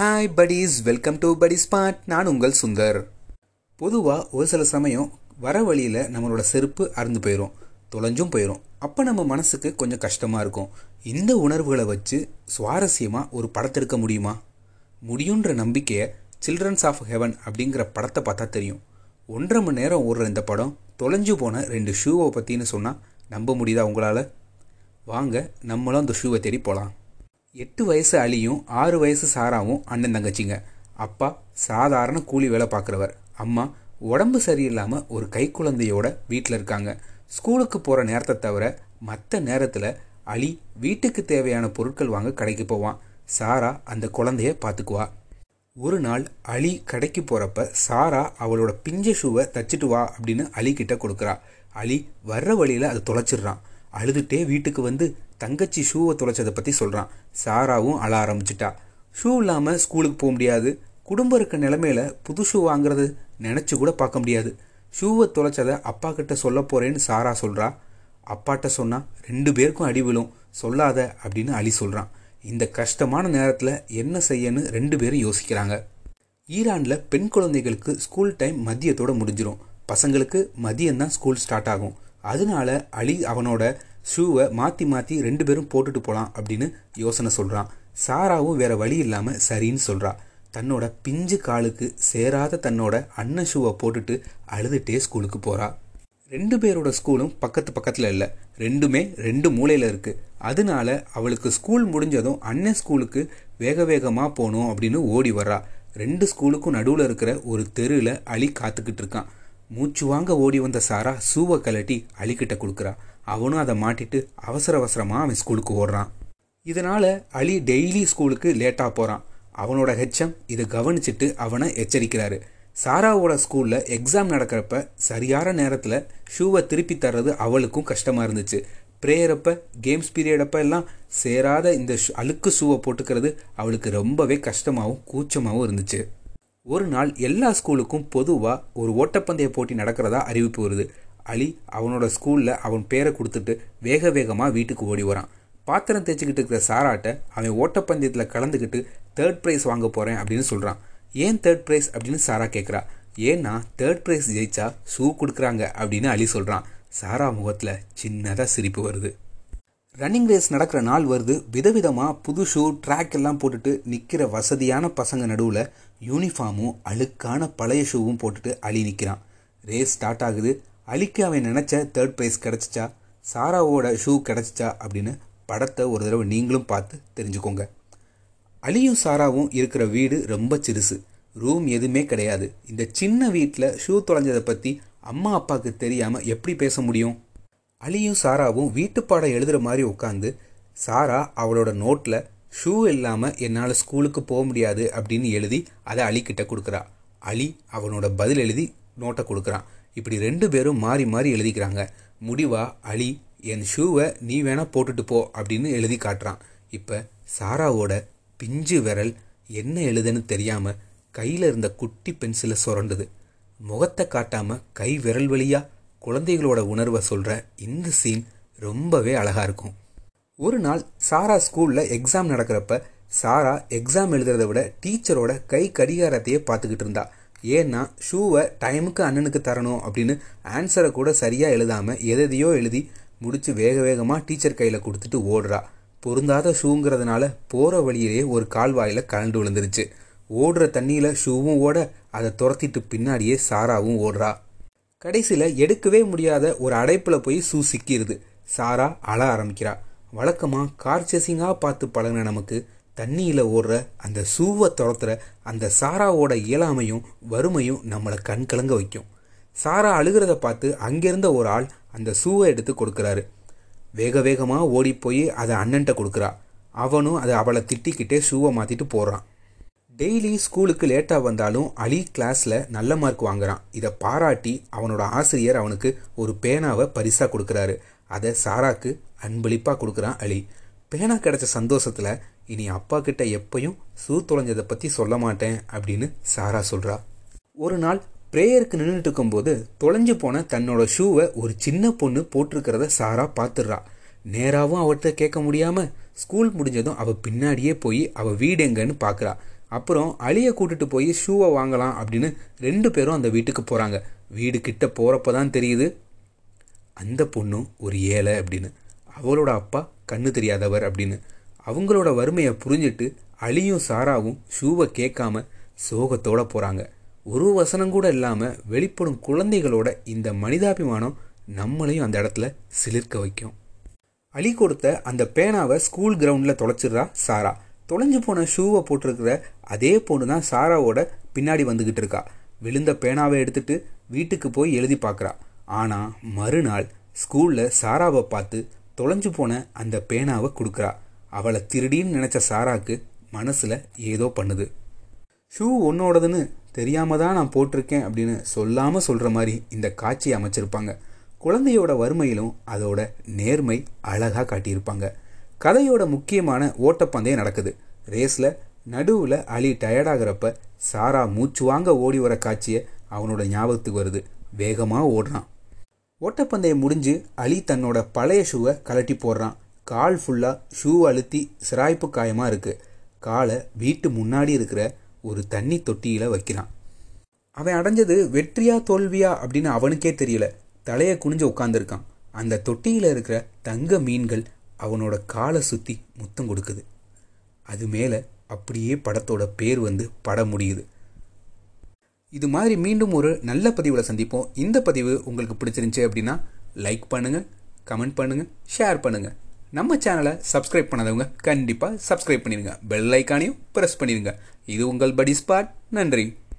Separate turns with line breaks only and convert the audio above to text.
hi buddies welcome to buddy spot நான் உங்கள் சுந்தர் பொதுவாக ஒரு சில சமயம் வர வழியில் நம்மளோட செருப்பு அறுந்து போயிடும் தொலைஞ்சும் போயிடும் அப்போ நம்ம மனசுக்கு கொஞ்சம் கஷ்டமாக இருக்கும் இந்த உணர்வுகளை வச்சு சுவாரஸ்யமாக ஒரு படத்தை எடுக்க முடியுமா முடியுன்ற நம்பிக்கையை சில்ட்ரன்ஸ் ஆஃப் ஹெவன் அப்படிங்கிற படத்தை பார்த்தா தெரியும் ஒன்றரை மணி நேரம் ஓடுற இந்த படம் தொலைஞ்சு போன ரெண்டு ஷூவை பற்றின்னு சொன்னால் நம்ப முடியுதா உங்களால் வாங்க நம்மளும் அந்த ஷூவை தேடி போகலாம் எட்டு வயசு அழியும் ஆறு வயசு சாராவும் அண்ணன் தங்கச்சிங்க அப்பா சாதாரண கூலி வேலை பார்க்குறவர் அம்மா உடம்பு சரியில்லாமல் ஒரு கை குழந்தையோட வீட்டில் இருக்காங்க ஸ்கூலுக்கு போகிற நேரத்தை தவிர மற்ற நேரத்தில் அலி வீட்டுக்கு தேவையான பொருட்கள் வாங்க கடைக்கு போவான் சாரா அந்த குழந்தைய பார்த்துக்குவா ஒரு நாள் அலி கடைக்கு போகிறப்ப சாரா அவளோட பிஞ்ச ஷூவை தச்சுட்டு வா அப்படின்னு அலி கிட்ட கொடுக்குறா அலி வர்ற வழியில் அதை தொலைச்சிடுறான் அழுதுகிட்டே வீட்டுக்கு வந்து தங்கச்சி ஷூவை தொலைச்சதை பற்றி சொல்கிறான் சாராவும் அழ ஆரம்பிச்சிட்டா ஷூ இல்லாமல் ஸ்கூலுக்கு போக முடியாது குடும்பம் இருக்க நிலமையில புது ஷூ வாங்குறது நினச்சி கூட பார்க்க முடியாது ஷூவை தொலைச்சதை அப்பா கிட்ட சொல்ல போகிறேன்னு சாரா சொல்கிறா அப்பாட்ட சொன்னால் ரெண்டு பேருக்கும் அடி விழும் சொல்லாத அப்படின்னு அழி சொல்கிறான் இந்த கஷ்டமான நேரத்தில் என்ன செய்யன்னு ரெண்டு பேரும் யோசிக்கிறாங்க ஈரானில் பெண் குழந்தைகளுக்கு ஸ்கூல் டைம் மதியத்தோடு முடிஞ்சிடும் பசங்களுக்கு மதியம்தான் ஸ்கூல் ஸ்டார்ட் ஆகும் அதனால அலி அவனோட ஷூவை மாற்றி மாற்றி ரெண்டு பேரும் போட்டுட்டு போகலாம் அப்படின்னு யோசனை சொல்கிறான் சாராவும் வேறு வழி இல்லாமல் சரின்னு சொல்கிறாள் தன்னோட பிஞ்சு காலுக்கு சேராத தன்னோட அண்ணன் ஷூவை போட்டுட்டு அழுதுகிட்டே ஸ்கூலுக்கு போகிறா ரெண்டு பேரோட ஸ்கூலும் பக்கத்து பக்கத்தில் இல்லை ரெண்டுமே ரெண்டு மூலையில் இருக்குது அதனால அவளுக்கு ஸ்கூல் முடிஞ்சதும் அண்ணன் ஸ்கூலுக்கு வேக வேகமாக போகணும் அப்படின்னு ஓடி வர்றா ரெண்டு ஸ்கூலுக்கும் நடுவில் இருக்கிற ஒரு தெருவில் அலி காத்துக்கிட்டு இருக்கான் மூச்சு வாங்க ஓடி வந்த சாரா சூவை கலட்டி அலிக்கிட்ட கொடுக்குறா அவனும் அதை மாட்டிட்டு அவசர அவசரமாக அவன் ஸ்கூலுக்கு ஓடுறான் இதனால் அலி டெய்லி ஸ்கூலுக்கு லேட்டாக போகிறான் அவனோட ஹெச்எம் இதை கவனிச்சிட்டு அவனை எச்சரிக்கிறாரு சாராவோட ஸ்கூலில் எக்ஸாம் நடக்கிறப்ப சரியான நேரத்தில் ஷூவை திருப்பி தர்றது அவளுக்கும் கஷ்டமாக இருந்துச்சு ப்ரேயரப்ப கேம்ஸ் பீரியடப்ப எல்லாம் சேராத இந்த அழுக்கு ஷூவை போட்டுக்கிறது அவளுக்கு ரொம்பவே கஷ்டமாகவும் கூச்சமாகவும் இருந்துச்சு ஒரு நாள் எல்லா ஸ்கூலுக்கும் பொதுவாக ஒரு ஓட்டப்பந்தய போட்டி நடக்கிறதா அறிவிப்பு வருது அலி அவனோட ஸ்கூலில் அவன் பேரை கொடுத்துட்டு வேக வேகமாக வீட்டுக்கு ஓடி வரான் பாத்திரம் தேய்ச்சிக்கிட்டு இருக்கிற சாராட்டை அவன் ஓட்டப்பந்தயத்தில் கலந்துக்கிட்டு தேர்ட் ப்ரைஸ் வாங்க போகிறேன் அப்படின்னு சொல்கிறான் ஏன் தேர்ட் ப்ரைஸ் அப்படின்னு சாரா கேட்குறா ஏன்னா தேர்ட் ப்ரைஸ் ஜெயிச்சா ஷூ கொடுக்குறாங்க அப்படின்னு அலி சொல்கிறான் சாரா முகத்தில் சின்னதாக சிரிப்பு வருது ரன்னிங் ரேஸ் நடக்கிற நாள் வருது விதவிதமாக புது ஷூ ட்ராக் எல்லாம் போட்டுட்டு நிற்கிற வசதியான பசங்க நடுவில் யூனிஃபார்மும் அழுக்கான பழைய ஷூவும் போட்டுட்டு அழி நிற்கிறான் ரேஸ் ஸ்டார்ட் ஆகுது அழிக்க அவன் நினச்ச தேர்ட் ப்ரைஸ் கிடச்சிச்சா சாராவோட ஷூ கிடச்சிச்சா அப்படின்னு படத்தை ஒரு தடவை நீங்களும் பார்த்து தெரிஞ்சுக்கோங்க அழியும் சாராவும் இருக்கிற வீடு ரொம்ப சிறுசு ரூம் எதுவுமே கிடையாது இந்த சின்ன வீட்டில் ஷூ தொலைஞ்சதை பற்றி அம்மா அப்பாவுக்கு தெரியாமல் எப்படி பேச முடியும் அலியும் சாராவும் வீட்டுப்பாடம் எழுதுகிற மாதிரி உட்காந்து சாரா அவளோட நோட்டில் ஷூ இல்லாமல் என்னால் ஸ்கூலுக்கு போக முடியாது அப்படின்னு எழுதி அதை அலிக்கிட்ட கொடுக்குறா அலி அவனோட பதில் எழுதி நோட்டை கொடுக்குறான் இப்படி ரெண்டு பேரும் மாறி மாறி எழுதிக்கிறாங்க முடிவாக அலி என் ஷூவை நீ வேணால் போட்டுட்டு போ அப்படின்னு எழுதி காட்டுறான் இப்போ சாராவோட பிஞ்சு விரல் என்ன எழுதுன்னு தெரியாமல் கையில் இருந்த குட்டி பென்சிலை சுரண்டுது முகத்தை காட்டாமல் கை விரல் வழியாக குழந்தைகளோட உணர்வை சொல்கிற இந்த சீன் ரொம்பவே அழகாக இருக்கும் ஒரு நாள் சாரா ஸ்கூலில் எக்ஸாம் நடக்கிறப்ப சாரா எக்ஸாம் எழுதுறத விட டீச்சரோட கை கடிகாரத்தையே பார்த்துக்கிட்டு இருந்தா ஏன்னா ஷூவை டைமுக்கு அண்ணனுக்கு தரணும் அப்படின்னு ஆன்சரை கூட சரியாக எழுதாமல் எதையோ எழுதி முடித்து வேக வேகமாக டீச்சர் கையில் கொடுத்துட்டு ஓடுறா பொருந்தாத ஷூங்கிறதுனால போகிற வழியிலேயே ஒரு கால்வாயில் கலண்டு விழுந்துருச்சு ஓடுற தண்ணியில் ஷூவும் ஓட அதை துரத்திட்டு பின்னாடியே சாராவும் ஓடுறா கடைசியில் எடுக்கவே முடியாத ஒரு அடைப்பில் போய் சூ சிக்கிடுது சாரா அழ ஆரம்பிக்கிறா வழக்கமாக கார் சேசிங்காக பார்த்து பழகின நமக்கு தண்ணியில் ஓடுற அந்த சூவை துரத்துற அந்த சாராவோட இயலாமையும் வறுமையும் நம்மளை கண் கலங்க வைக்கும் சாரா அழுகிறத பார்த்து அங்கிருந்த ஒரு ஆள் அந்த சூவை எடுத்து கொடுக்குறாரு வேக வேகமாக ஓடி போய் அதை அண்ணன்ட்ட கொடுக்குறா அவனும் அதை அவளை திட்டிக்கிட்டே ஷூவை மாற்றிட்டு போடுறான் டெய்லி ஸ்கூலுக்கு லேட்டாக வந்தாலும் அலி கிளாஸில் நல்ல மார்க் வாங்குறான் இதை பாராட்டி அவனோட ஆசிரியர் அவனுக்கு ஒரு பேனாவை பரிசாக கொடுக்குறாரு அதை சாராக்கு அன்பளிப்பாக கொடுக்குறான் அலி பேனா கிடைச்ச சந்தோஷத்தில் இனி அப்பா கிட்ட எப்பையும் சூ தொலைஞ்சதை பற்றி சொல்ல மாட்டேன் அப்படின்னு சாரா சொல்கிறா ஒரு நாள் ப்ரேயருக்கு நின்றுட்டு இருக்கும்போது தொலைஞ்சு போன தன்னோட ஷூவை ஒரு சின்ன பொண்ணு போட்டிருக்கிறத சாரா பார்த்துடுறா நேராகவும் அவர்கிட்ட கேட்க முடியாமல் ஸ்கூல் முடிஞ்சதும் அவள் பின்னாடியே போய் அவள் வீடு எங்கன்னு பார்க்குறா அப்புறம் அழிய கூட்டுட்டு போய் ஷூவை வாங்கலாம் அப்படின்னு ரெண்டு பேரும் அந்த வீட்டுக்கு போகிறாங்க வீடு கிட்ட போகிறப்ப தான் தெரியுது அந்த பொண்ணும் ஒரு ஏழை அப்படின்னு அவளோட அப்பா கண்ணு தெரியாதவர் அப்படின்னு அவங்களோட வறுமையை புரிஞ்சிட்டு அழியும் சாராவும் ஷூவை கேட்காம சோகத்தோடு போகிறாங்க ஒரு வசனம் கூட இல்லாமல் வெளிப்படும் குழந்தைகளோட இந்த மனிதாபிமானம் நம்மளையும் அந்த இடத்துல சிலிர்க்க வைக்கும் அழி கொடுத்த அந்த பேனாவை ஸ்கூல் கிரவுண்டில் தொலைச்சிடுறா சாரா தொலைஞ்சு போன ஷூவை போட்டிருக்கிற அதே பொண்ணு தான் சாராவோட பின்னாடி வந்துக்கிட்டு இருக்கா விழுந்த பேனாவை எடுத்துட்டு வீட்டுக்கு போய் எழுதி பார்க்குறா ஆனால் மறுநாள் ஸ்கூலில் சாராவை பார்த்து தொலைஞ்சு போன அந்த பேனாவை கொடுக்குறா அவளை திருடின்னு நினச்ச சாராக்கு மனசில் ஏதோ பண்ணுது ஷூ உன்னோடதுன்னு தெரியாம தான் நான் போட்டிருக்கேன் அப்படின்னு சொல்லாமல் சொல்கிற மாதிரி இந்த காட்சி அமைச்சிருப்பாங்க குழந்தையோட வறுமையிலும் அதோட நேர்மை அழகாக காட்டியிருப்பாங்க கதையோட முக்கியமான ஓட்டப்பந்தயம் நடக்குது ரேஸில் நடுவில் அலி டயர்டாகிறப்ப சாரா மூச்சு வாங்க ஓடி வர காட்சியை அவனோட ஞாபகத்துக்கு வருது வேகமாக ஓடுறான் ஓட்டப்பந்தயம் முடிஞ்சு அலி தன்னோட பழைய ஷூவை கலட்டி போடுறான் கால் ஃபுல்லாக ஷூ அழுத்தி சிராய்ப்பு காயமாக இருக்குது காலை வீட்டு முன்னாடி இருக்கிற ஒரு தண்ணி தொட்டியில் வைக்கிறான் அவன் அடைஞ்சது வெற்றியா தோல்வியா அப்படின்னு அவனுக்கே தெரியல தலையை குனிஞ்சு உட்காந்துருக்கான் அந்த தொட்டியில் இருக்கிற தங்க மீன்கள் அவனோட காலை சுற்றி முத்தம் கொடுக்குது அது மேலே அப்படியே படத்தோட பேர் வந்து படம் முடியுது இது மாதிரி மீண்டும் ஒரு நல்ல பதிவில் சந்திப்போம் இந்த பதிவு உங்களுக்கு பிடிச்சிருந்துச்சி அப்படின்னா லைக் பண்ணுங்கள் கமெண்ட் பண்ணுங்கள் ஷேர் பண்ணுங்கள் நம்ம சேனலை சப்ஸ்கிரைப் பண்ணாதவங்க கண்டிப்பாக சப்ஸ்கிரைப் பண்ணிடுங்க பெல் ஐக்கானையும் ப்ரெஸ் பண்ணிடுங்க இது உங்கள் படி ஸ்பாட் நன்றி